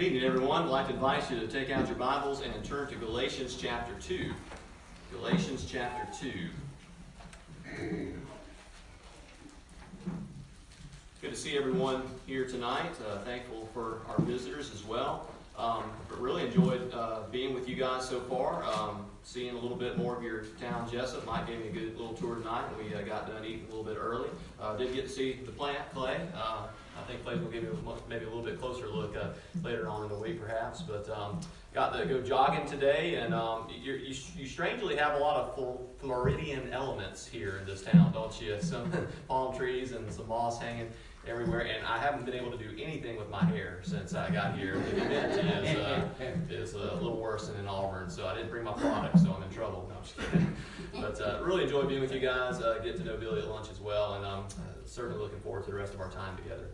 Good evening, everyone. I'd like to you to take out your Bibles and turn to Galatians chapter 2. Galatians chapter 2. Good to see everyone here tonight. Uh, thankful for our visitors as well. Um, but really enjoyed uh, being with you guys so far. Um, seeing a little bit more of your town, Jesup. Mike gave me a good little tour tonight. We uh, got done eating a little bit early. Uh, did get to see the plant, Clay. Uh, I think Clay will give you maybe a little bit closer look uh, later on in the week, perhaps. But um, got to go jogging today, and um, you, you strangely have a lot of Floridian elements here in this town, don't you? Some palm trees and some moss hanging everywhere, and I haven't been able to do anything with my hair since I got here. The humidity is, uh, is a little worse than in Auburn, so I didn't bring my product, so I'm in trouble. No, I'm just kidding. But uh, really enjoyed being with you guys, uh, get to know Billy at lunch as well, and I'm um, certainly looking forward to the rest of our time together.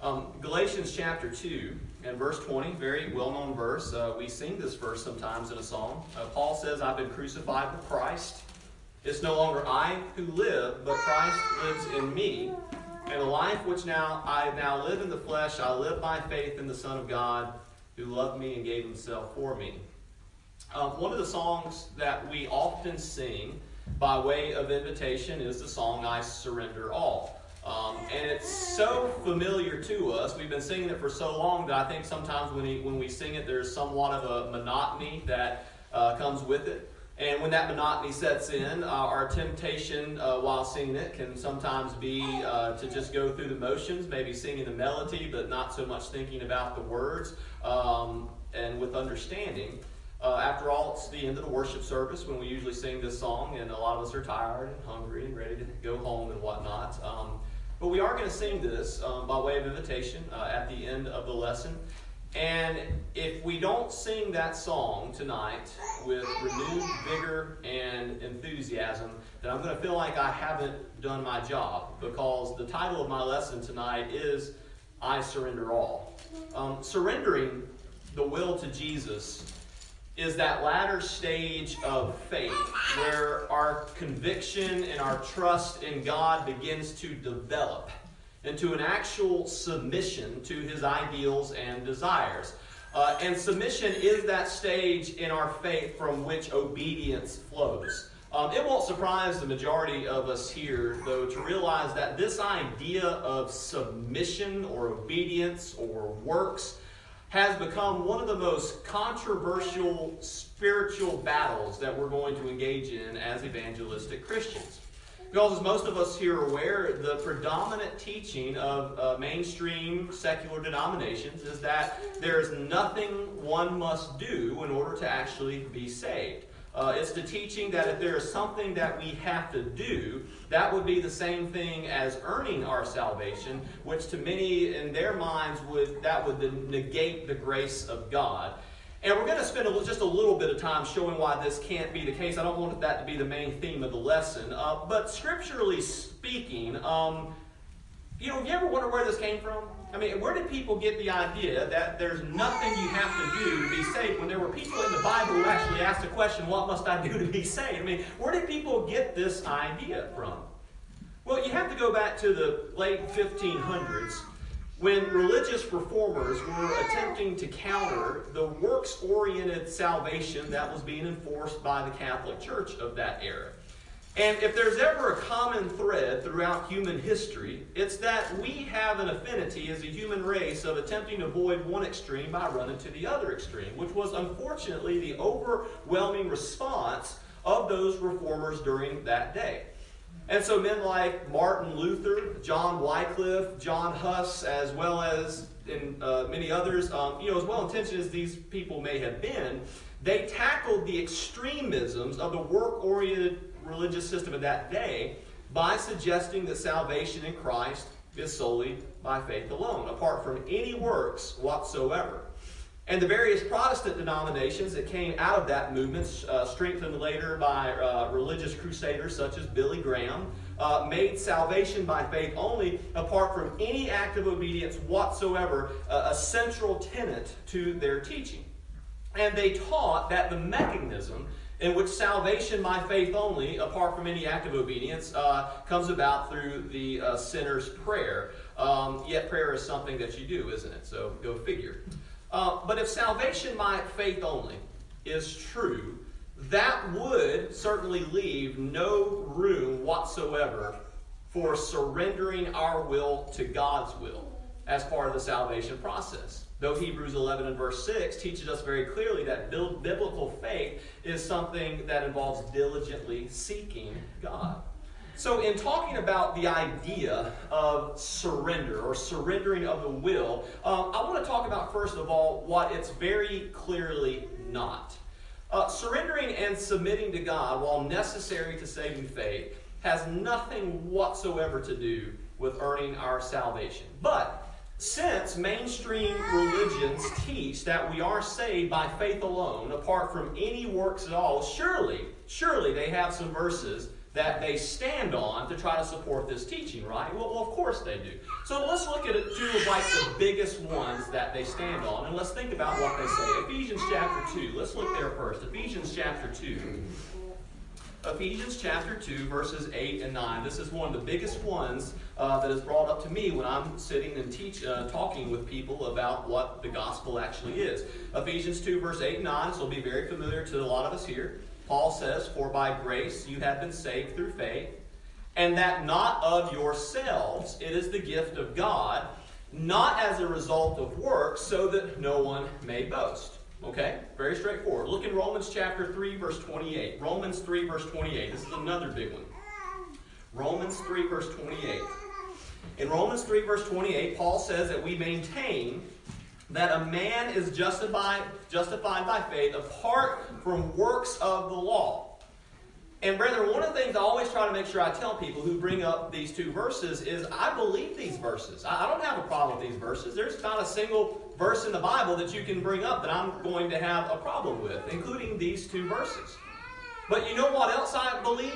Um, Galatians chapter 2 and verse 20, very well known verse. Uh, we sing this verse sometimes in a song. Uh, Paul says, I've been crucified with Christ. It's no longer I who live, but Christ lives in me. And the life which now I now live in the flesh, I live by faith in the Son of God who loved me and gave himself for me. Um, one of the songs that we often sing by way of invitation is the song I Surrender All. Um, and it's so familiar to us. We've been singing it for so long that I think sometimes when we, when we sing it, there's somewhat of a monotony that uh, comes with it. And when that monotony sets in, uh, our temptation uh, while singing it can sometimes be uh, to just go through the motions, maybe singing the melody, but not so much thinking about the words um, and with understanding. Uh, after all, it's the end of the worship service when we usually sing this song, and a lot of us are tired and hungry and ready to go home and whatnot. Um, but we are going to sing this um, by way of invitation uh, at the end of the lesson. And if we don't sing that song tonight with renewed vigor and enthusiasm, then I'm going to feel like I haven't done my job because the title of my lesson tonight is I Surrender All. Um, surrendering the will to Jesus is that latter stage of faith where our conviction and our trust in God begins to develop into an actual submission to his ideals and desires. Uh, and submission is that stage in our faith from which obedience flows. Um, it won't surprise the majority of us here, though, to realize that this idea of submission or obedience or works has become one of the most controversial spiritual battles that we're going to engage in as evangelistic Christians. Because, as most of us here are aware, the predominant teaching of uh, mainstream secular denominations is that there's nothing one must do in order to actually be saved. Uh, it's the teaching that if there is something that we have to do, that would be the same thing as earning our salvation, which to many in their minds would that would negate the grace of God. And we're going to spend a, just a little bit of time showing why this can't be the case. I don't want that to be the main theme of the lesson. Uh, but scripturally speaking, um, you know, you ever wonder where this came from? I mean, where did people get the idea that there's nothing you have to do to be saved when there were people in the Bible who actually asked the question, What must I do to be saved? I mean, where did people get this idea from? Well, you have to go back to the late 1500s when religious reformers were attempting to counter the works oriented salvation that was being enforced by the Catholic Church of that era. And if there's ever common thread throughout human history, it's that we have an affinity as a human race of attempting to avoid one extreme by running to the other extreme, which was unfortunately the overwhelming response of those reformers during that day. And so men like Martin Luther, John Wycliffe, John Huss, as well as uh, many others, um, you know, as well intentioned as these people may have been, they tackled the extremisms of the work oriented religious system of that day by suggesting that salvation in Christ is solely by faith alone, apart from any works whatsoever. And the various Protestant denominations that came out of that movement, uh, strengthened later by uh, religious crusaders such as Billy Graham, uh, made salvation by faith only, apart from any act of obedience whatsoever, a central tenet to their teaching. And they taught that the mechanism in which salvation by faith only, apart from any act of obedience, uh, comes about through the uh, sinner's prayer. Um, yet prayer is something that you do, isn't it? So go figure. Uh, but if salvation by faith only is true, that would certainly leave no room whatsoever for surrendering our will to God's will as part of the salvation process. Though Hebrews 11 and verse 6 teaches us very clearly that biblical faith is something that involves diligently seeking God. So, in talking about the idea of surrender or surrendering of the will, um, I want to talk about, first of all, what it's very clearly not. Uh, surrendering and submitting to God, while necessary to saving faith, has nothing whatsoever to do with earning our salvation. But since mainstream religions teach that we are saved by faith alone, apart from any works at all, surely, surely they have some verses that they stand on to try to support this teaching, right? Well, well, of course they do. So let's look at two of like the biggest ones that they stand on, and let's think about what they say. Ephesians chapter 2. Let's look there first. Ephesians chapter 2. Ephesians chapter 2, verses 8 and 9. This is one of the biggest ones uh, that is brought up to me when I'm sitting and teach, uh, talking with people about what the gospel actually is. Ephesians 2, verse 8 and 9. This will be very familiar to a lot of us here. Paul says, For by grace you have been saved through faith, and that not of yourselves, it is the gift of God, not as a result of works, so that no one may boast. Okay? Very straightforward. Look in Romans chapter 3, verse 28. Romans 3, verse 28. This is another big one. Romans 3, verse 28. In Romans 3, verse 28, Paul says that we maintain that a man is justified, justified by faith apart from works of the law. And brethren, one of the things I always try to make sure I tell people who bring up these two verses is I believe these verses. I don't have a problem with these verses. There's not a single verse in the Bible that you can bring up that I'm going to have a problem with, including these two verses. But you know what else I believe?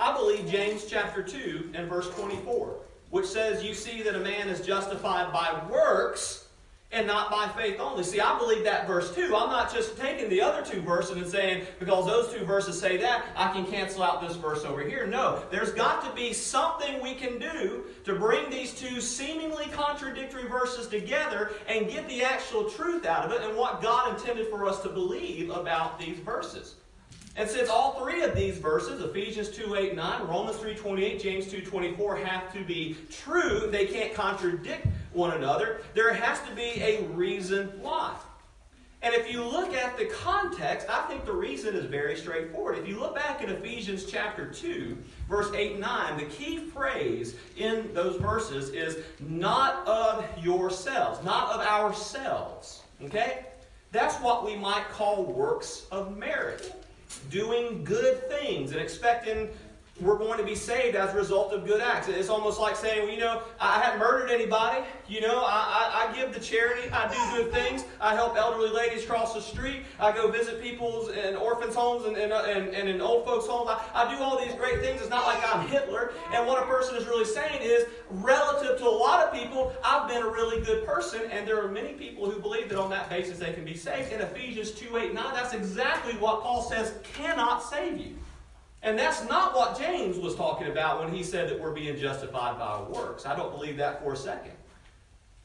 I believe James chapter 2 and verse 24, which says, You see that a man is justified by works and not by faith only. See, I believe that verse too. I'm not just taking the other two verses and saying, because those two verses say that, I can cancel out this verse over here. No, there's got to be something we can do to bring these two seemingly contradictory verses together and get the actual truth out of it and what God intended for us to believe about these verses. And since all three of these verses, Ephesians 2, 8, 9, Romans 3, 28, James 2, 24, have to be true, they can't contradict one another, there has to be a reason why. And if you look at the context, I think the reason is very straightforward. If you look back in Ephesians chapter 2, verse 8 and 9, the key phrase in those verses is not of yourselves, not of ourselves. Okay? That's what we might call works of merit doing good things and expecting we're going to be saved as a result of good acts. It's almost like saying, well, you know, I haven't murdered anybody. You know, I, I, I, give the charity. I do good things. I help elderly ladies cross the street. I go visit people's in orphans' homes and, and, uh, and, and in old folks' homes. I, I do all these great things. It's not like I'm Hitler. And what a person is really saying is, relative to a lot of people, I've been a really good person. And there are many people who believe that on that basis they can be saved. In Ephesians 2 8 9, that's exactly what Paul says cannot save you. And that's not what James was talking about when he said that we're being justified by works. I don't believe that for a second.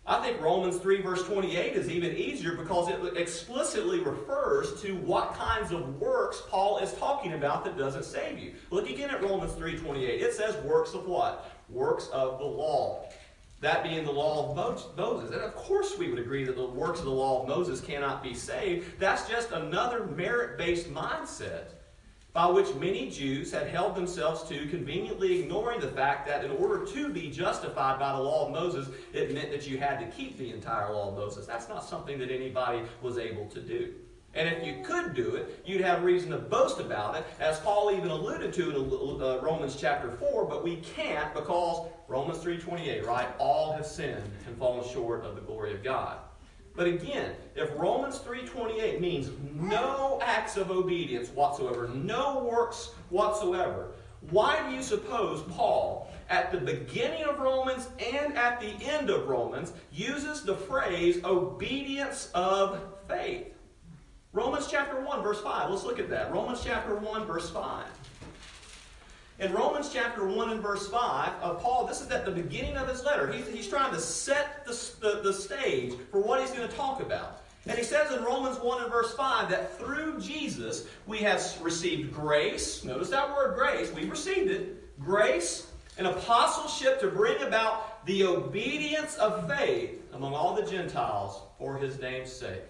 I think Romans 3, verse 28 is even easier because it explicitly refers to what kinds of works Paul is talking about that doesn't save you. Look again at Romans 3, 28. It says works of what? Works of the law. That being the law of Moses. And of course, we would agree that the works of the law of Moses cannot be saved. That's just another merit based mindset by which many Jews had held themselves to, conveniently ignoring the fact that in order to be justified by the law of Moses, it meant that you had to keep the entire law of Moses. That's not something that anybody was able to do. And if you could do it, you'd have reason to boast about it, as Paul even alluded to in uh, Romans chapter 4, but we can't because Romans 3.28, right? All have sinned and fallen short of the glory of God. But again, if Romans 3.28 means no acts of obedience whatsoever, no works whatsoever, why do you suppose Paul, at the beginning of Romans and at the end of Romans, uses the phrase obedience of faith? Romans chapter 1, verse 5. Let's look at that. Romans chapter 1, verse 5. In Romans chapter 1 and verse 5, uh, Paul, this is at the beginning of his letter. He's, he's trying to set the, the, the stage for what he's going to talk about. And he says in Romans 1 and verse 5 that through Jesus we have received grace. Notice that word grace. We've received it. Grace and apostleship to bring about the obedience of faith among all the Gentiles for his name's sake.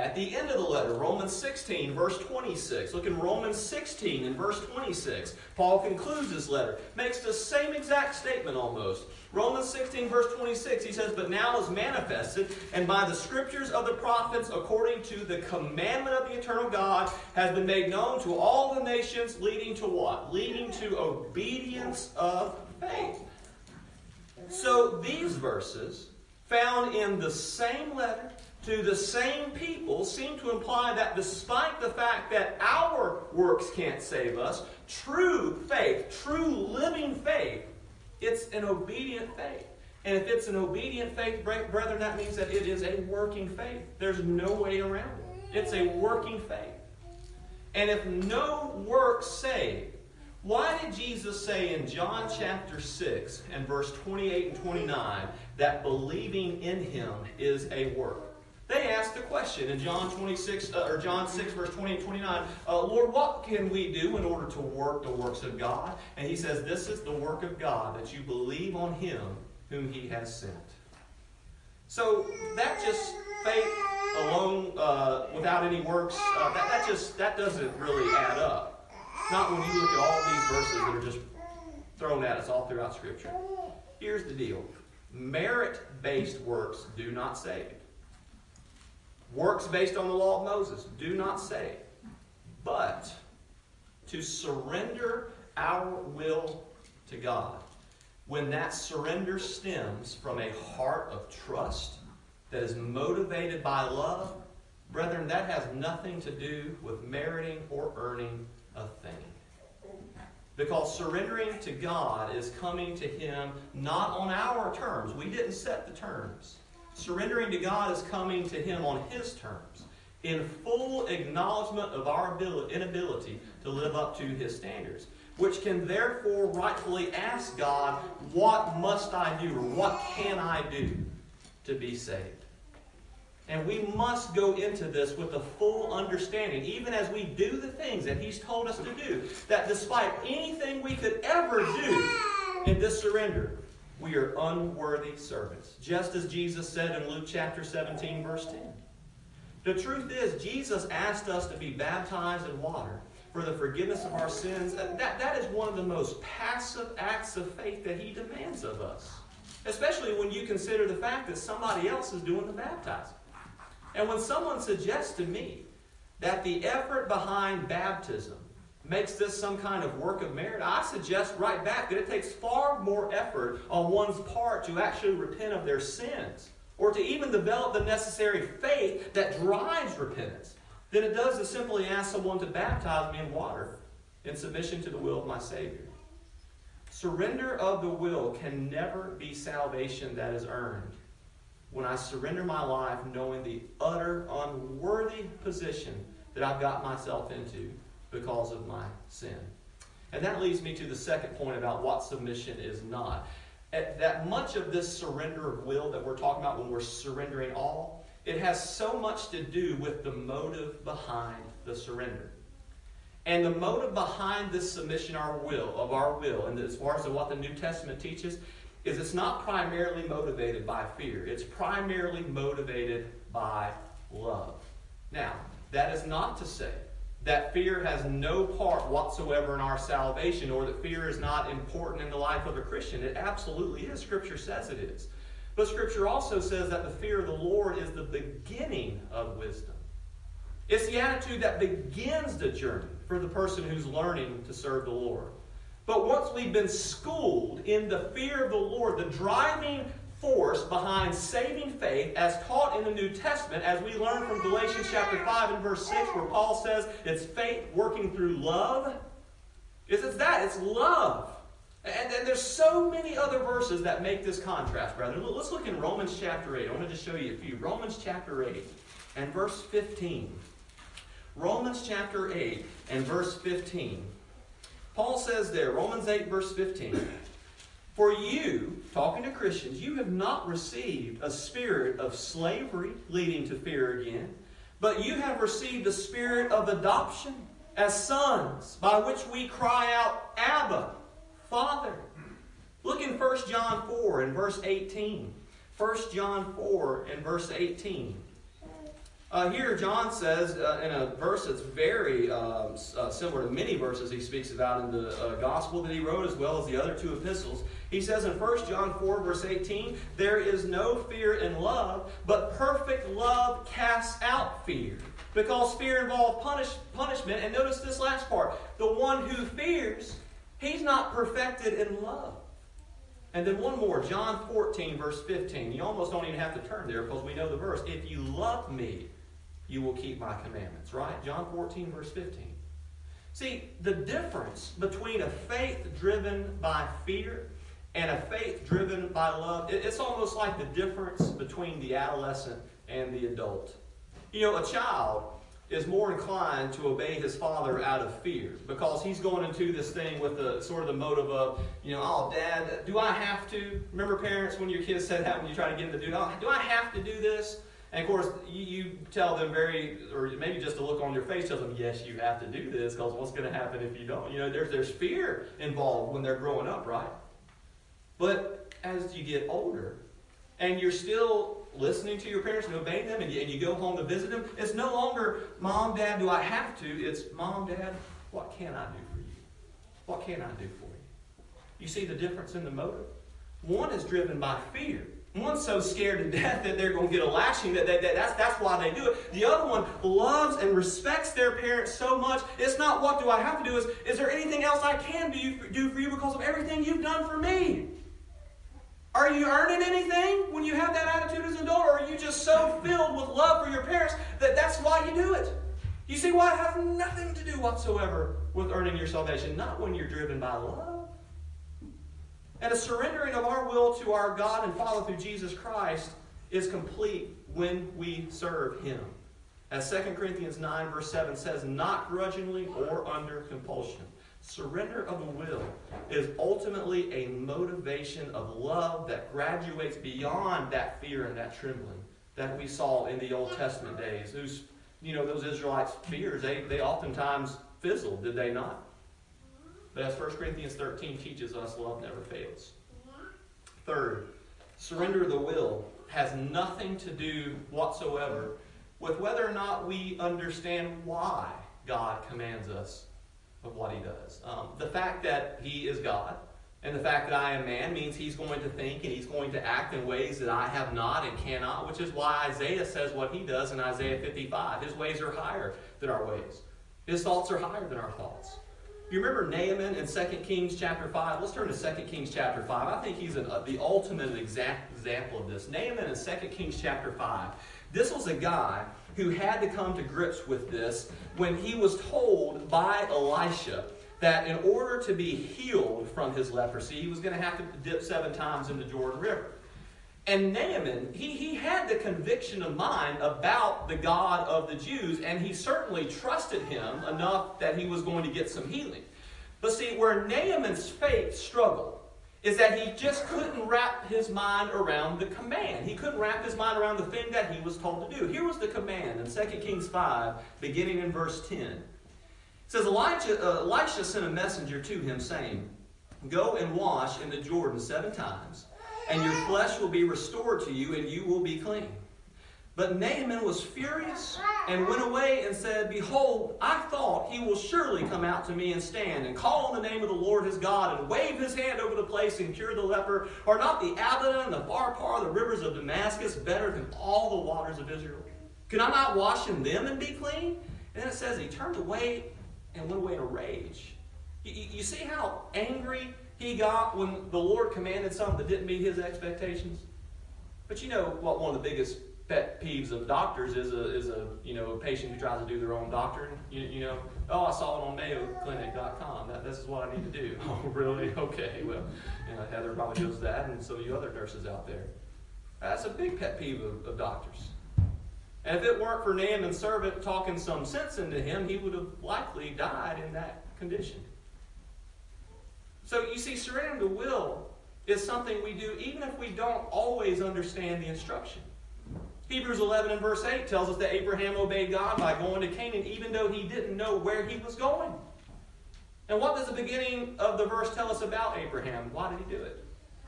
At the end of the letter, Romans 16, verse 26. Look in Romans 16 and verse 26. Paul concludes this letter, makes the same exact statement almost. Romans 16, verse 26, he says, But now is manifested, and by the scriptures of the prophets, according to the commandment of the eternal God, has been made known to all the nations, leading to what? Leading to obedience of faith. So these verses, found in the same letter, to the same people seem to imply that despite the fact that our works can't save us, true faith, true living faith, it's an obedient faith. And if it's an obedient faith, brethren, that means that it is a working faith. There's no way around it. It's a working faith. And if no works save, why did Jesus say in John chapter 6 and verse 28 and 29 that believing in him is a work? They asked the question in John 26 uh, or John 6 verse 20 and 29, uh, Lord, what can we do in order to work the works of God? And he says, this is the work of God, that you believe on him whom he has sent. So that just faith alone uh, without any works, uh, that, that just that doesn't really add up. Not when you look at all these verses that are just thrown at us all throughout Scripture. Here's the deal. Merit-based works do not save. Works based on the law of Moses do not save, but to surrender our will to God. When that surrender stems from a heart of trust that is motivated by love, brethren, that has nothing to do with meriting or earning a thing. Because surrendering to God is coming to Him not on our terms. We didn't set the terms. Surrendering to God is coming to Him on His terms, in full acknowledgement of our inability to live up to His standards, which can therefore rightfully ask God, What must I do, or what can I do to be saved? And we must go into this with a full understanding, even as we do the things that He's told us to do, that despite anything we could ever do in this surrender, we are unworthy servants. Just as Jesus said in Luke chapter 17, verse 10. The truth is, Jesus asked us to be baptized in water for the forgiveness of our sins. That, that is one of the most passive acts of faith that He demands of us. Especially when you consider the fact that somebody else is doing the baptizing. And when someone suggests to me that the effort behind baptism makes this some kind of work of merit, I suggest right back that it takes far more effort on one's part to actually repent of their sins or to even develop the necessary faith that drives repentance than it does to simply ask someone to baptize me in water in submission to the will of my Savior. Surrender of the will can never be salvation that is earned. When I surrender my life knowing the utter unworthy position that I've got myself into because of my sin. And that leads me to the second point about what submission is not. That much of this surrender of will that we're talking about when we're surrendering all, it has so much to do with the motive behind the surrender. And the motive behind this submission our will, of our will, and as far as what the New Testament teaches, is it's not primarily motivated by fear. It's primarily motivated by love. Now, that is not to say that fear has no part whatsoever in our salvation or that fear is not important in the life of a Christian. It absolutely is. Scripture says it is. But Scripture also says that the fear of the Lord is the beginning of wisdom. It's the attitude that begins the journey for the person who's learning to serve the Lord. But once we've been schooled in the fear of the Lord, the driving force behind saving faith as taught in the New Testament, as we learn from Galatians chapter 5 and verse 6, where Paul says it's faith working through love. Is it's that, it's love. And, and there's so many other verses that make this contrast, brethren. Let's look in Romans chapter 8. I want to just show you a few. Romans chapter 8 and verse 15. Romans chapter 8 and verse 15. Paul says there, Romans 8, verse 15, For you talking to Christians, you have not received a spirit of slavery leading to fear again, but you have received a spirit of adoption as sons, by which we cry out, Abba, Father. Look in 1 John 4 and verse 18. 1 John 4 and verse 18. Uh, here, John says uh, in a verse that's very um, uh, similar to many verses he speaks about in the uh, gospel that he wrote, as well as the other two epistles. He says in 1 John 4, verse 18, There is no fear in love, but perfect love casts out fear. Because fear involves punish, punishment. And notice this last part the one who fears, he's not perfected in love. And then one more, John 14, verse 15. You almost don't even have to turn there because we know the verse. If you love me, you will keep my commandments, right? John 14, verse 15. See, the difference between a faith driven by fear and a faith driven by love, it's almost like the difference between the adolescent and the adult. You know, a child is more inclined to obey his father out of fear because he's going into this thing with the sort of the motive of, you know, oh, dad, do I have to? Remember, parents, when your kids said that when you try to get them to do, oh, do I have to do this? And of course, you, you, tell them very, or maybe just a look on your face tells them, yes, you have to do this because what's going to happen if you don't? You know, there's, there's fear involved when they're growing up, right? But as you get older and you're still listening to your parents and obeying them and you, and you go home to visit them, it's no longer, Mom, Dad, do I have to? It's, Mom, Dad, what can I do for you? What can I do for you? You see the difference in the motive? One is driven by fear. One's so scared to death that they're going to get a lashing that, that, that, that's, that's why they do it. The other one loves and respects their parents so much. It's not what do I have to do, is, is there anything else I can do, do for you because of everything you've done for me? Are you earning anything when you have that attitude as an adult, or are you just so filled with love for your parents that that's why you do it? You see why it has nothing to do whatsoever with earning your salvation, not when you're driven by love. And a surrendering of our will to our God and Father through Jesus Christ is complete when we serve Him. As 2 Corinthians 9, verse 7 says, not grudgingly or under compulsion. Surrender of the will is ultimately a motivation of love that graduates beyond that fear and that trembling that we saw in the Old Testament days. Whose, you know, those Israelites' fears, they, they oftentimes fizzled, did they not? But as 1 Corinthians 13 teaches us, love never fails. Third, surrender the will has nothing to do whatsoever with whether or not we understand why God commands us of what He does. Um, the fact that He is God and the fact that I am man means He's going to think and He's going to act in ways that I have not and cannot, which is why Isaiah says what he does in Isaiah 55. His ways are higher than our ways, His thoughts are higher than our thoughts. You remember Naaman in 2 Kings chapter 5? Let's turn to 2 Kings chapter 5. I think he's an, uh, the ultimate exact example of this. Naaman in 2 Kings chapter 5. This was a guy who had to come to grips with this when he was told by Elisha that in order to be healed from his leprosy, he was going to have to dip seven times in the Jordan River. And Naaman, he, he had the conviction of mind about the God of the Jews, and he certainly trusted him enough that he was going to get some healing. But see, where Naaman's faith struggled is that he just couldn't wrap his mind around the command. He couldn't wrap his mind around the thing that he was told to do. Here was the command in 2 Kings 5, beginning in verse 10. It says, uh, Elisha sent a messenger to him, saying, Go and wash in the Jordan seven times and your flesh will be restored to you, and you will be clean. But Naaman was furious and went away and said, Behold, I thought he will surely come out to me and stand and call on the name of the Lord his God and wave his hand over the place and cure the leper. Are not the Abana and the Pharpar, the rivers of Damascus, better than all the waters of Israel? Can I not wash in them and be clean? And then it says he turned away and went away in a rage. You, you see how angry he got when the Lord commanded something that didn't meet his expectations? But you know what one of the biggest pet peeves of doctors is a, is a you know a patient who tries to do their own doctoring. You, you know, oh, I saw it on MayoClinic.com. That this is what I need to do. Oh, really? Okay. Well, you know, Heather probably does that, and some of you other nurses out there. That's a big pet peeve of, of doctors. And if it weren't for Naaman's servant talking some sense into him, he would have likely died in that condition. See, surrendering the will is something we do even if we don't always understand the instruction. Hebrews 11 and verse 8 tells us that Abraham obeyed God by going to Canaan even though he didn't know where he was going. And what does the beginning of the verse tell us about Abraham? Why did he do it?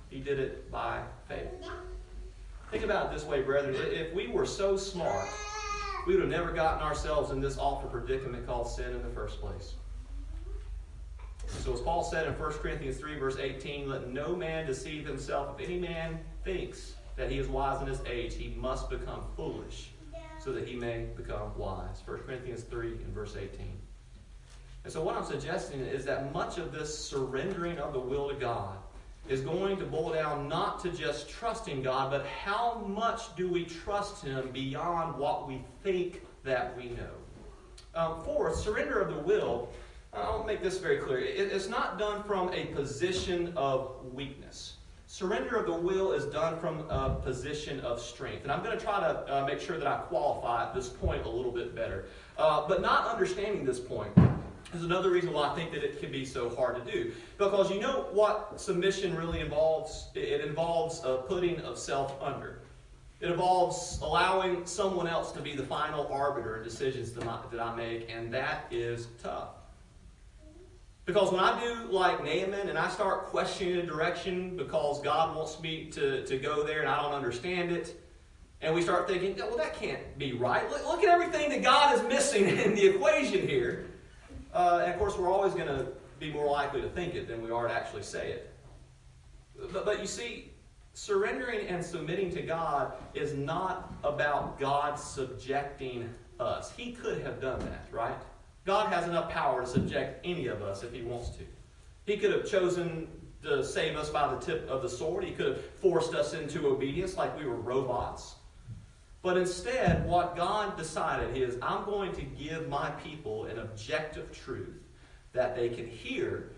He did it by faith. Think about it this way, brethren. If we were so smart, we would have never gotten ourselves in this awful predicament called sin in the first place. So, as Paul said in 1 Corinthians 3, verse 18, let no man deceive himself. If any man thinks that he is wise in his age, he must become foolish so that he may become wise. 1 Corinthians 3 and verse 18. And so, what I'm suggesting is that much of this surrendering of the will to God is going to boil down not to just trusting God, but how much do we trust Him beyond what we think that we know. Um, fourth, surrender of the will. I'll make this very clear. It's not done from a position of weakness. Surrender of the will is done from a position of strength. And I'm going to try to uh, make sure that I qualify this point a little bit better. Uh, but not understanding this point is another reason why I think that it can be so hard to do. Because you know what submission really involves? It involves a putting of self under. It involves allowing someone else to be the final arbiter in decisions that I make, and that is tough. Because when I do like Naaman and I start questioning the direction because God wants me to, to go there and I don't understand it, and we start thinking, well, that can't be right. Look, look at everything that God is missing in the equation here. Uh, and of course, we're always going to be more likely to think it than we are to actually say it. But, but you see, surrendering and submitting to God is not about God subjecting us. He could have done that, right? God has enough power to subject any of us if He wants to. He could have chosen to save us by the tip of the sword, He could have forced us into obedience like we were robots. But instead, what God decided is I'm going to give my people an objective truth that they can hear,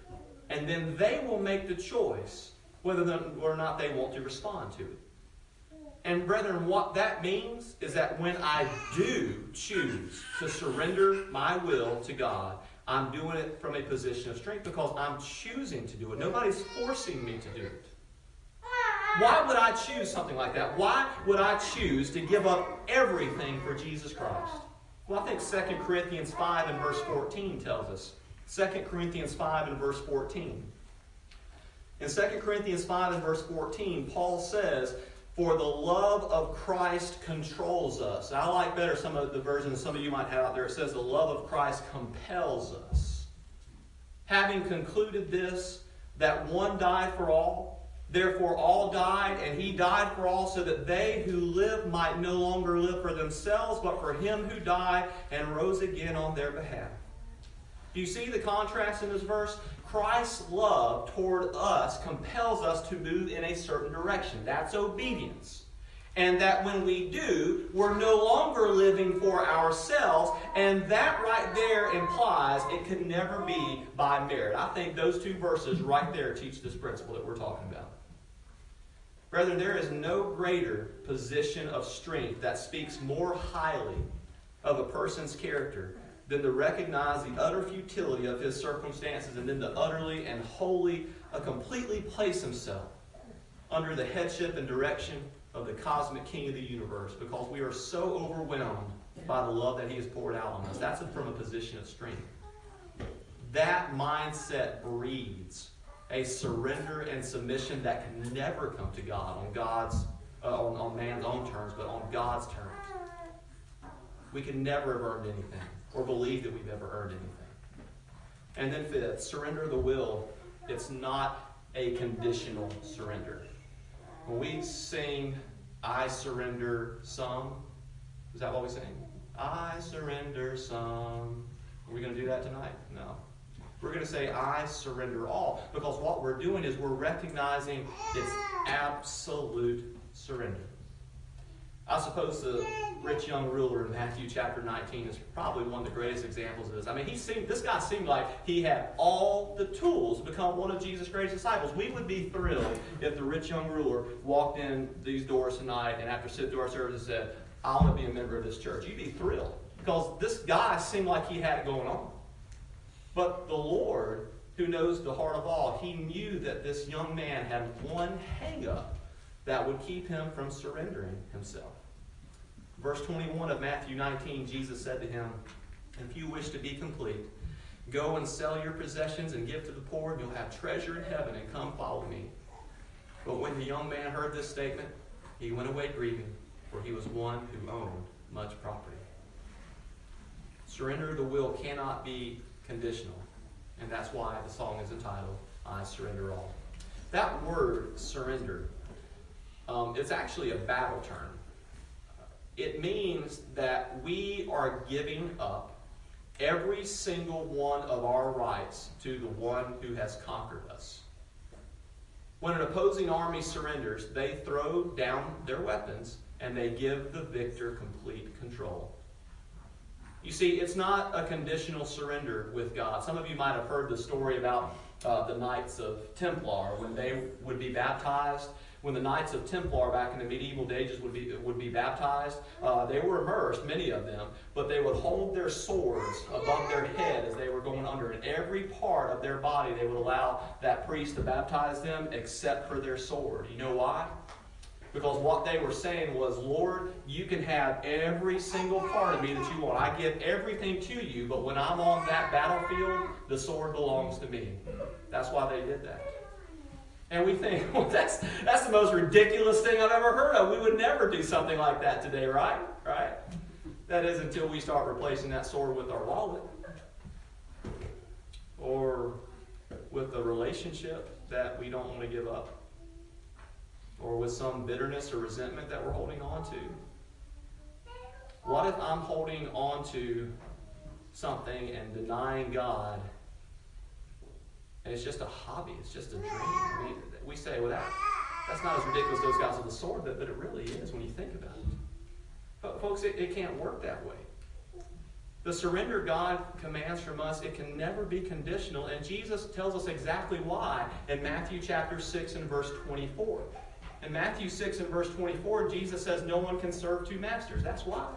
and then they will make the choice whether or not they want to respond to it. And, brethren, what that means is that when I do choose to surrender my will to God, I'm doing it from a position of strength because I'm choosing to do it. Nobody's forcing me to do it. Why would I choose something like that? Why would I choose to give up everything for Jesus Christ? Well, I think 2 Corinthians 5 and verse 14 tells us. 2 Corinthians 5 and verse 14. In 2 Corinthians 5 and verse 14, Paul says, For the love of Christ controls us. I like better some of the versions some of you might have out there. It says, The love of Christ compels us. Having concluded this, that one died for all, Therefore, all died, and he died for all, so that they who live might no longer live for themselves, but for him who died and rose again on their behalf. Do you see the contrast in this verse? Christ's love toward us compels us to move in a certain direction. That's obedience. And that when we do, we're no longer living for ourselves. And that right there implies it can never be by merit. I think those two verses right there teach this principle that we're talking about. Brethren, there is no greater position of strength that speaks more highly of a person's character than to recognize the utter futility of his circumstances and then to utterly and wholly, uh, completely place himself under the headship and direction of the cosmic king of the universe because we are so overwhelmed by the love that he has poured out on us. That's from a position of strength. That mindset breeds a surrender and submission that can never come to God on God's uh, on, on man's own terms, but on God's terms. We can never have earned anything or believe that we've ever earned anything. And then fifth, surrender the will. It's not a conditional surrender. When we sing, I surrender some, is that what we sing? I surrender some. Are we going to do that tonight? No. We're going to say, I surrender all. Because what we're doing is we're recognizing its absolute surrender. I suppose the rich young ruler in Matthew chapter 19 is probably one of the greatest examples of this. I mean, he seemed, this guy seemed like he had all the tools to become one of Jesus' greatest disciples. We would be thrilled if the rich young ruler walked in these doors tonight and after sitting through our service and said, I want to be a member of this church. You'd be thrilled because this guy seemed like he had it going on. But the Lord who knows the heart of all, he knew that this young man had one hangup that would keep him from surrendering himself. Verse 21 of Matthew 19, Jesus said to him, If you wish to be complete, go and sell your possessions and give to the poor, and you'll have treasure in heaven, and come follow me. But when the young man heard this statement, he went away grieving, for he was one who owned much property. Surrender of the will cannot be conditional, and that's why the song is entitled, I Surrender All. That word, surrender, um, it's actually a battle term. It means that we are giving up every single one of our rights to the one who has conquered us. When an opposing army surrenders, they throw down their weapons and they give the victor complete control. You see, it's not a conditional surrender with God. Some of you might have heard the story about uh, the Knights of Templar when they would be baptized when the Knights of Templar back in the medieval ages would be, would be baptized, uh, they were immersed, many of them, but they would hold their swords above their head as they were going under. And every part of their body, they would allow that priest to baptize them except for their sword. You know why? Because what they were saying was, Lord, you can have every single part of me that you want. I give everything to you, but when I'm on that battlefield, the sword belongs to me. That's why they did that. And we think, well, that's, that's the most ridiculous thing I've ever heard of. We would never do something like that today, right? Right? That is until we start replacing that sword with our wallet or with a relationship that we don't want to give up or with some bitterness or resentment that we're holding on to. What if I'm holding on to something and denying God and it's just a hobby. It's just a dream. I mean, we say, well, that, that's not as ridiculous as those guys with the sword, but, but it really is when you think about it. But folks, it, it can't work that way. The surrender God commands from us, it can never be conditional, and Jesus tells us exactly why in Matthew chapter 6 and verse 24. In Matthew 6 and verse 24, Jesus says, No one can serve two masters. That's why.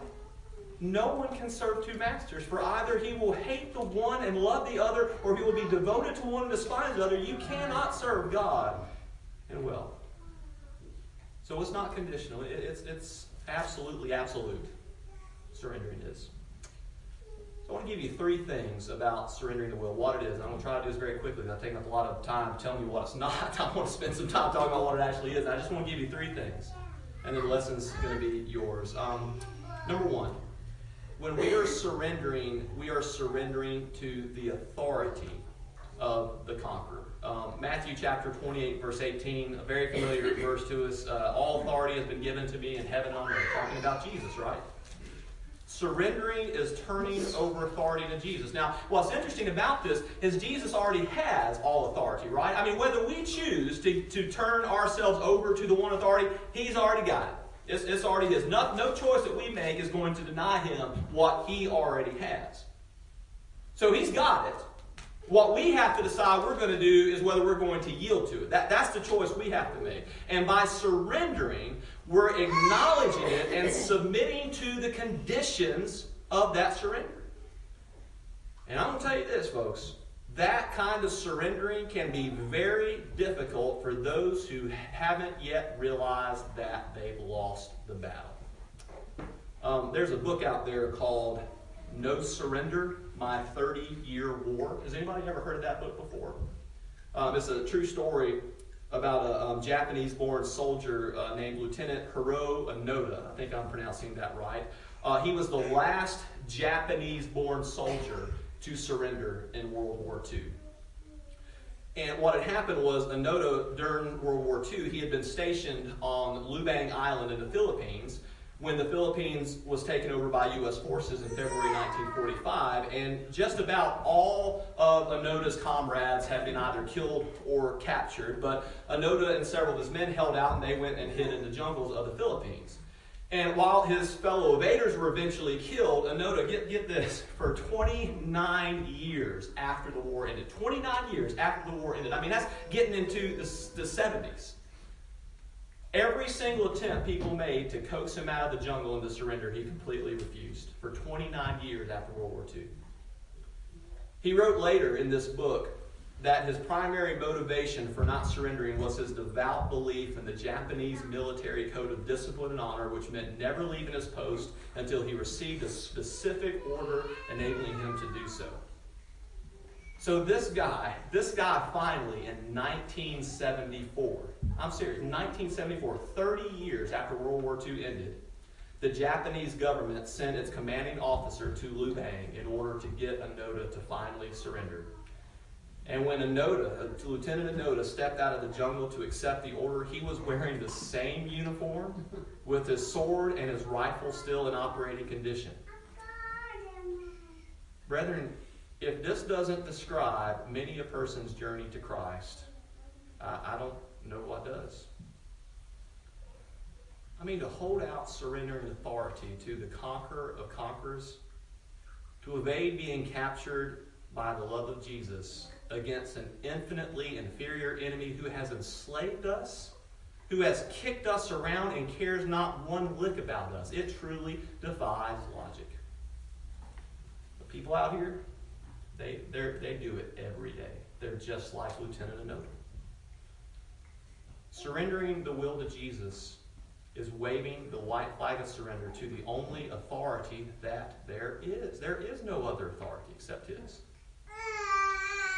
No one can serve two masters, for either he will hate the one and love the other, or he will be devoted to one and despise the other. You cannot serve God and wealth. So it's not conditional, it's, it's absolutely absolute. Surrendering is. So I want to give you three things about surrendering the will, what it is. I'm going to try to do this very quickly. I've taken up a lot of time telling you what it's not. I want to spend some time talking about what it actually is. I just want to give you three things. And then the lesson's going to be yours. Um, number one, when we are surrendering, we are surrendering to the authority of the conqueror. Um, Matthew chapter 28, verse 18, a very familiar verse to us. Uh, All authority has been given to me in heaven and on earth. Talking about Jesus, right? Surrendering is turning over authority to Jesus. Now, what's interesting about this is Jesus already has all authority, right? I mean, whether we choose to, to turn ourselves over to the one authority, He's already got it. It's, it's already his. No, no choice that we make is going to deny him what he already has. So he's got it. What we have to decide we're going to do is whether we're going to yield to it. That, that's the choice we have to make. And by surrendering, we're acknowledging it and submitting to the conditions of that surrender. And I'm going to tell you this, folks that kind of surrendering can be very difficult for those who haven't yet realized that they've lost the battle. Um, there's a book out there called No Surrender My 30 Year War. Has anybody ever heard of that book before? Um, it's a true story about a um, Japanese born soldier uh, named Lieutenant Hiroo Onoda. I think I'm pronouncing that right. Uh, he was the last Japanese born soldier to surrender in World War II. And what had happened was Onoda, during World War II, he had been stationed on Lubang Island in the Philippines when the Philippines was taken over by U.S. forces in February 1945. And just about all of Onoda's comrades had been either killed or captured. But Onoda and several of his men held out and they went and hid in the jungles of the Philippines. And while his fellow evaders were eventually killed, Onoda, get, get this, for 29 years after the war ended. 29 years after the war ended. I mean, that's getting into the, the 70s. Every single attempt people made to coax him out of the jungle and to surrender, he completely refused for 29 years after World War II. He wrote later in this book that his primary motivation for not surrendering was his devout belief in the Japanese military code of discipline and honor, which meant never leaving his post until he received a specific order enabling him to do so. So this guy, this guy finally in 1974, I'm serious, 1974, 30 years after World War II ended, the Japanese government sent its commanding officer to Lubang in order to get Onoda to finally surrender. And when Onoda, uh, Lieutenant Onoda, stepped out of the jungle to accept the order, he was wearing the same uniform with his sword and his rifle still in operating condition. Brethren, if this doesn't describe many a person's journey to Christ, I, I don't know what does. I mean, to hold out surrendering authority to the conqueror of conquerors, to evade being captured by the love of Jesus against an infinitely inferior enemy who has enslaved us, who has kicked us around and cares not one lick about us. It truly defies logic. The people out here, they, they do it every day. They're just like Lieutenant Onoda. Surrendering the will to Jesus is waving the white flag of surrender to the only authority that there is. There is no other authority except His.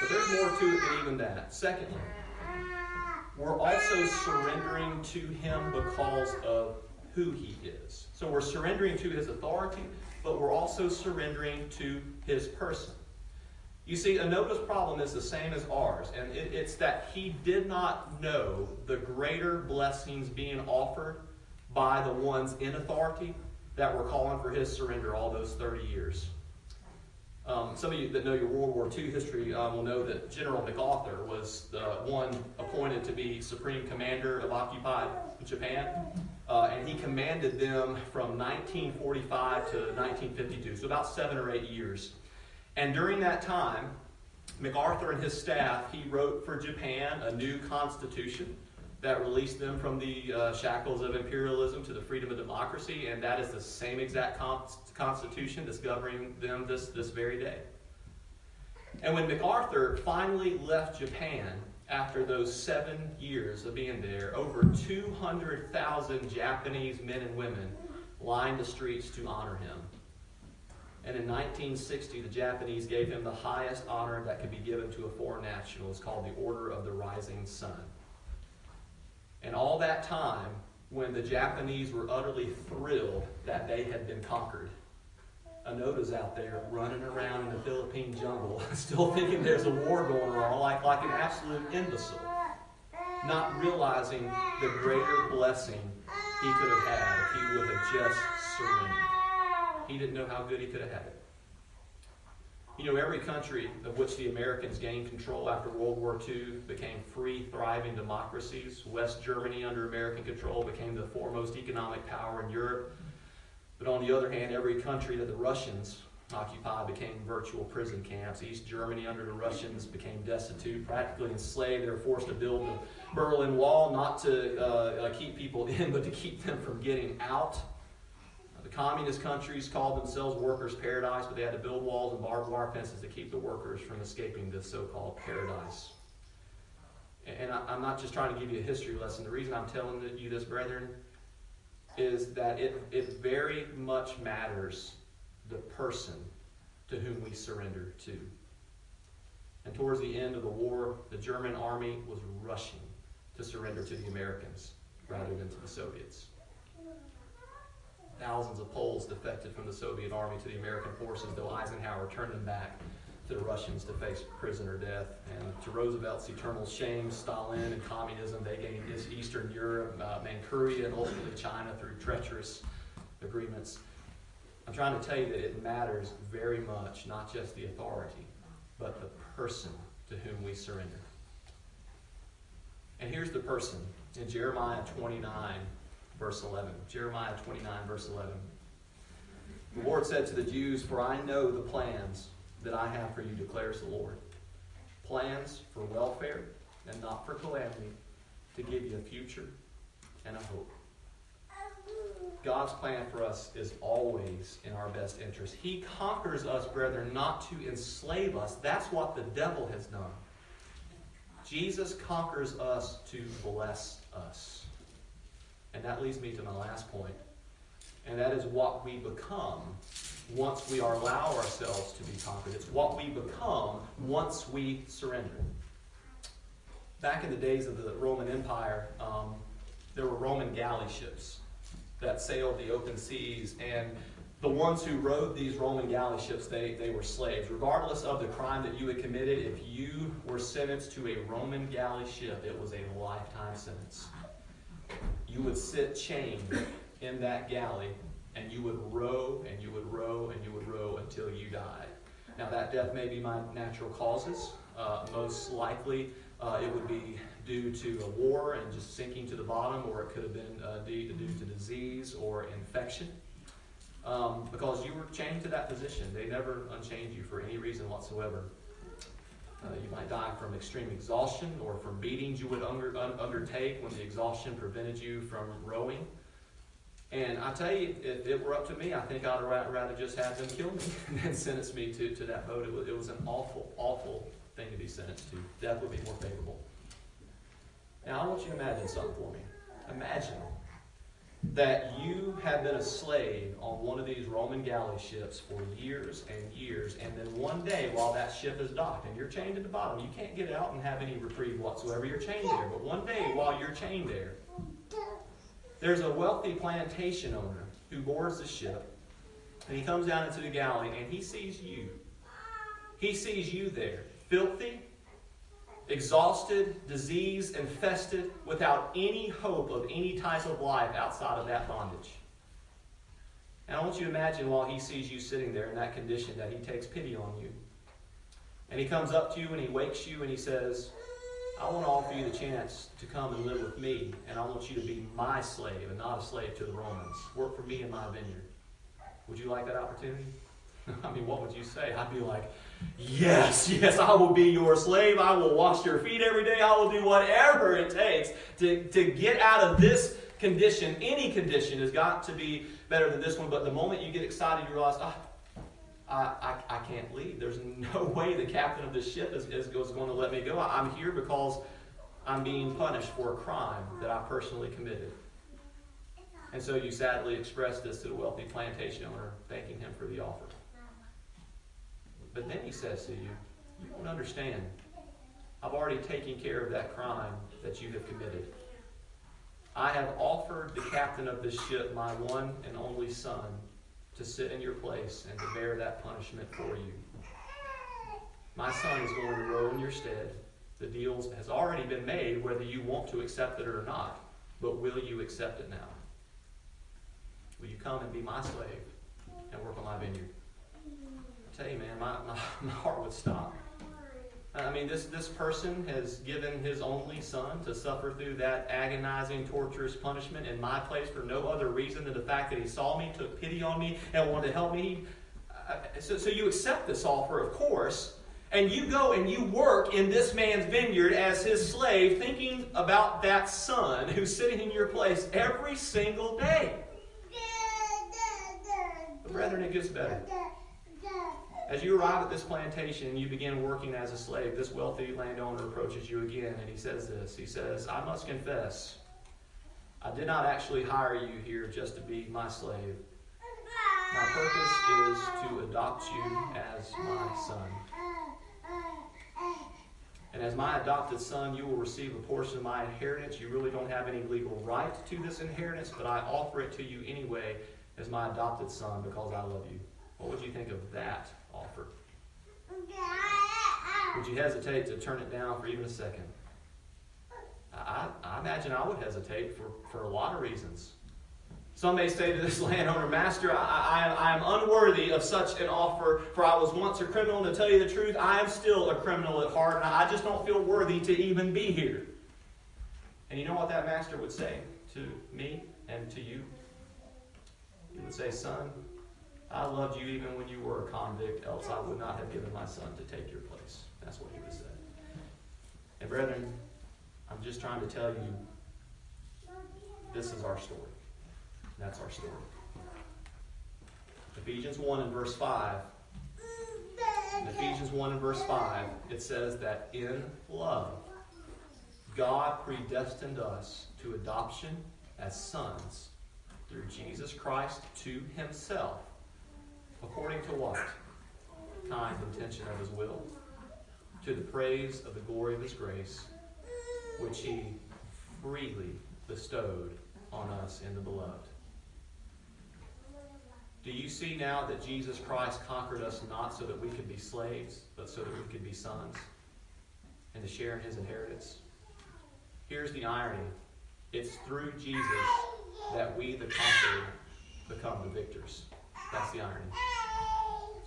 But there's more to it than even that. Secondly, we're also surrendering to Him because of who He is. So we're surrendering to His authority, but we're also surrendering to His person. You see, Onoda's problem is the same as ours, and it, it's that he did not know the greater blessings being offered by the ones in authority that were calling for his surrender all those 30 years. Um, some of you that know your World War II history um, will know that General MacArthur was the one appointed to be Supreme Commander of occupied Japan. Uh, and he commanded them from 1945 to 1952, so about seven or eight years. And during that time, MacArthur and his staff, he wrote for Japan a new constitution that released them from the uh, shackles of imperialism to the freedom of democracy, and that is the same exact constitution that's governing them this, this very day. And when MacArthur finally left Japan after those seven years of being there, over 200,000 Japanese men and women lined the streets to honor him. And in 1960, the Japanese gave him the highest honor that could be given to a foreign national. It's called the Order of the Rising Sun. And all that time, when the Japanese were utterly thrilled that they had been conquered, Onoda's out there running around in the Philippine jungle, still thinking there's a war going on, like, like an absolute imbecile, not realizing the greater blessing he could have had if he would have just surrendered. He didn't know how good he could have had it. You know, every country of which the Americans gained control after World War II became free, thriving democracies. West Germany, under American control, became the foremost economic power in Europe. But on the other hand, every country that the Russians occupied became virtual prison camps. East Germany, under the Russians, became destitute, practically enslaved. They were forced to build the Berlin Wall, not to uh, uh, keep people in, but to keep them from getting out. The communist countries called themselves workers' paradise, but they had to build walls and barbed wire fences to keep the workers from escaping this so called paradise. And I, am not just trying to give you a history lesson. The reason I'm telling you this, brethren, is that it, it very much matters the person to whom we surrender to. And towards the end of the war, the German army was rushing to surrender to the Americans rather than to the Soviets. Thousands of Poles defected from the Soviet army to the American forces, though Eisenhower turned them back to the Russians to face prison or death. And to Roosevelt's eternal shame, Stalin and communism, they gained Eastern Europe, uh, Manchuria, and ultimately China through treacherous agreements. I'm trying to tell you that it matters very much, not just the authority, but the person to whom we surrender. And here's the person in Jeremiah 29, verse 11. Jeremiah 29, verse 11. The Lord said to the Jews, For I know the plans that I have for you, declares the Lord. Plans for welfare and not for calamity, to give you a future and a hope. God's plan for us is always in our best interest. He conquers us, brethren, not to enslave us. That's what the devil has done. Jesus conquers us to bless us. And that leads me to my last point, and that is what we become once we allow ourselves to be conquered. It's what we become once we surrender. Back in the days of the Roman Empire, um, there were Roman galley ships that sailed the open seas, and the ones who rode these Roman galley ships, they, they were slaves. Regardless of the crime that you had committed, if you were sentenced to a Roman galley ship, it was a lifetime sentence. You would sit chained in that galley, and you would row, and you would row, and you would row until you died. Now, that death may be my natural causes. Uh, most likely, uh, it would be due to a war and just sinking to the bottom, or it could have been uh, due, due to disease or infection. Um, because you were chained to that position. They never unchained you for any reason whatsoever. Uh, you might die from extreme exhaustion or from beatings you would under, un, undertake when the exhaustion prevented you from rowing. And I tell you, if it were up to me, I think I'd rather just have them kill me than sentence me to, to that boat. It was, it was an awful, awful thing to be sentenced to. Death would be more favorable. Now, I want you to imagine something for me. Imagine that you have been a slave on one of these Roman galley ships for years and years, and then one day while that ship is docked and you're chained at the bottom, you can't get out and have any reprieve whatsoever. You're chained there. But one day while you're chained there, there's a wealthy plantation owner who boards the ship, and he comes down into the galley and he sees you. He sees you there, filthy, exhausted, disease infested, without any hope of any type of life outside of that bondage. And I want you to imagine while he sees you sitting there in that condition that he takes pity on you. And he comes up to you and he wakes you and he says, I want to offer you the chance to come and live with me, and I want you to be my slave and not a slave to the Romans. Work for me in my vineyard. Would you like that opportunity? I mean, what would you say? I'd be like, Yes, yes, I will be your slave. I will wash your feet every day. I will do whatever it takes to, to get out of this condition. Any condition has got to be better than this one. But the moment you get excited, you realize, ah, I, I, I can't leave. There's no way the captain of this ship is, is, is going to let me go. I'm here because I'm being punished for a crime that I personally committed. And so you sadly express this to the wealthy plantation owner, thanking him for the offer. But then he says to you, You don't understand. I've already taken care of that crime that you have committed. I have offered the captain of this ship my one and only son to sit in your place and to bear that punishment for you. My son is going to row in your stead. The deal has already been made whether you want to accept it or not. But will you accept it now? Will you come and be my slave and work on my vineyard? You, man, my, my, my heart would stop. I mean, this, this person has given his only son to suffer through that agonizing, torturous punishment in my place for no other reason than the fact that he saw me, took pity on me, and wanted to help me. So, so you accept this offer, of course, and you go and you work in this man's vineyard as his slave, thinking about that son who's sitting in your place every single day. But brethren, it gets better. As you arrive at this plantation and you begin working as a slave, this wealthy landowner approaches you again and he says this. He says, I must confess, I did not actually hire you here just to be my slave. My purpose is to adopt you as my son. And as my adopted son, you will receive a portion of my inheritance. You really don't have any legal right to this inheritance, but I offer it to you anyway as my adopted son because I love you. What would you think of that offer? Would you hesitate to turn it down for even a second? I, I imagine I would hesitate for, for a lot of reasons. Some may say to this landowner, Master, I, I, I, am unworthy of such an offer, for I was once a criminal, and to tell you the truth, I am still a criminal at heart, and I just don't feel worthy to even be here. And you know what that master would say to me and to you? He would say, Son, I loved you even when you were a convict, else I would not have given my son to take your place. That's what he would say. And brethren, I'm just trying to tell you this is our story. That's our story. Ephesians 1 and verse 5. In Ephesians 1 and verse 5, it says that in love God predestined us to adoption as sons through Jesus Christ to himself, according to what? Kind intention of his will, to the praise of the glory of his grace, which he freely bestowed on us in the beloved. Do you see now that Jesus Christ conquered us not so that we could be slaves, but so that we could be sons and to share in his inheritance? Here's the irony it's through Jesus that we, the conquered, become the victors. That's the irony.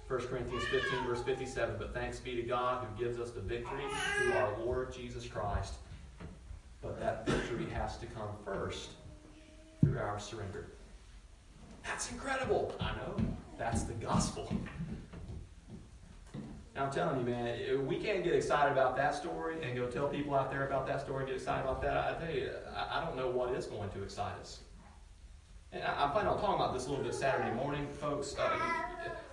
1 Corinthians 15, verse 57. But thanks be to God who gives us the victory through our Lord Jesus Christ. But that victory has to come first through our surrender. That's incredible. I know. That's the gospel. Now, I'm telling you, man, we can't get excited about that story and go tell people out there about that story and get excited about that. I tell you, I don't know what is going to excite us. And I, I plan on talking about this a little bit Saturday morning, folks. Uh,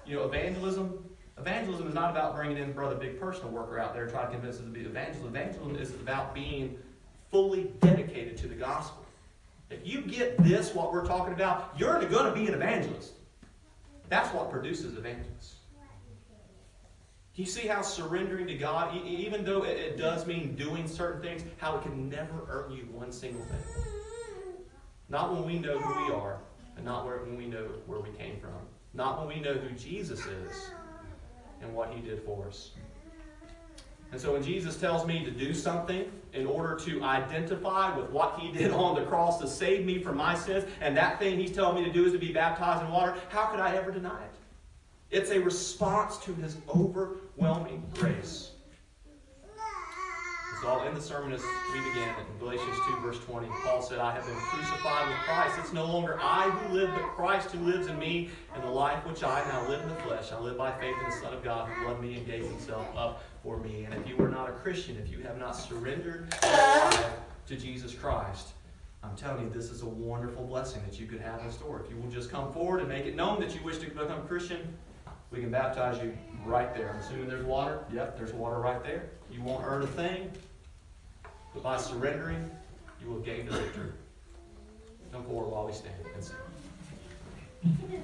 you know, evangelism. Evangelism is not about bringing in brother big personal worker out there trying to convince us to be evangelism. Evangelism is about being fully dedicated to the gospel. If you get this, what we're talking about, you're going to be an evangelist. That's what produces evangelists. You see how surrendering to God, even though it does mean doing certain things, how it can never earn you one single thing? Not when we know who we are, and not when we know where we came from. Not when we know who Jesus is and what he did for us. And so when Jesus tells me to do something in order to identify with what he did on the cross to save me from my sins, and that thing he's telling me to do is to be baptized in water, how could I ever deny it? It's a response to his overwhelming grace. All in the sermon as we began in Galatians 2, verse 20. Paul said, I have been crucified with Christ. It's no longer I who live, but Christ who lives in me. And the life which I now live in the flesh, I live by faith in the Son of God who loved me and gave himself up for me. And if you are not a Christian, if you have not surrendered your life to Jesus Christ, I'm telling you, this is a wonderful blessing that you could have in store. If you will just come forward and make it known that you wish to become a Christian, we can baptize you right there. I'm assuming there's water. Yep, there's water right there. You won't earn a thing, but by surrendering, you will gain the victory. Come forward while we stand and sing.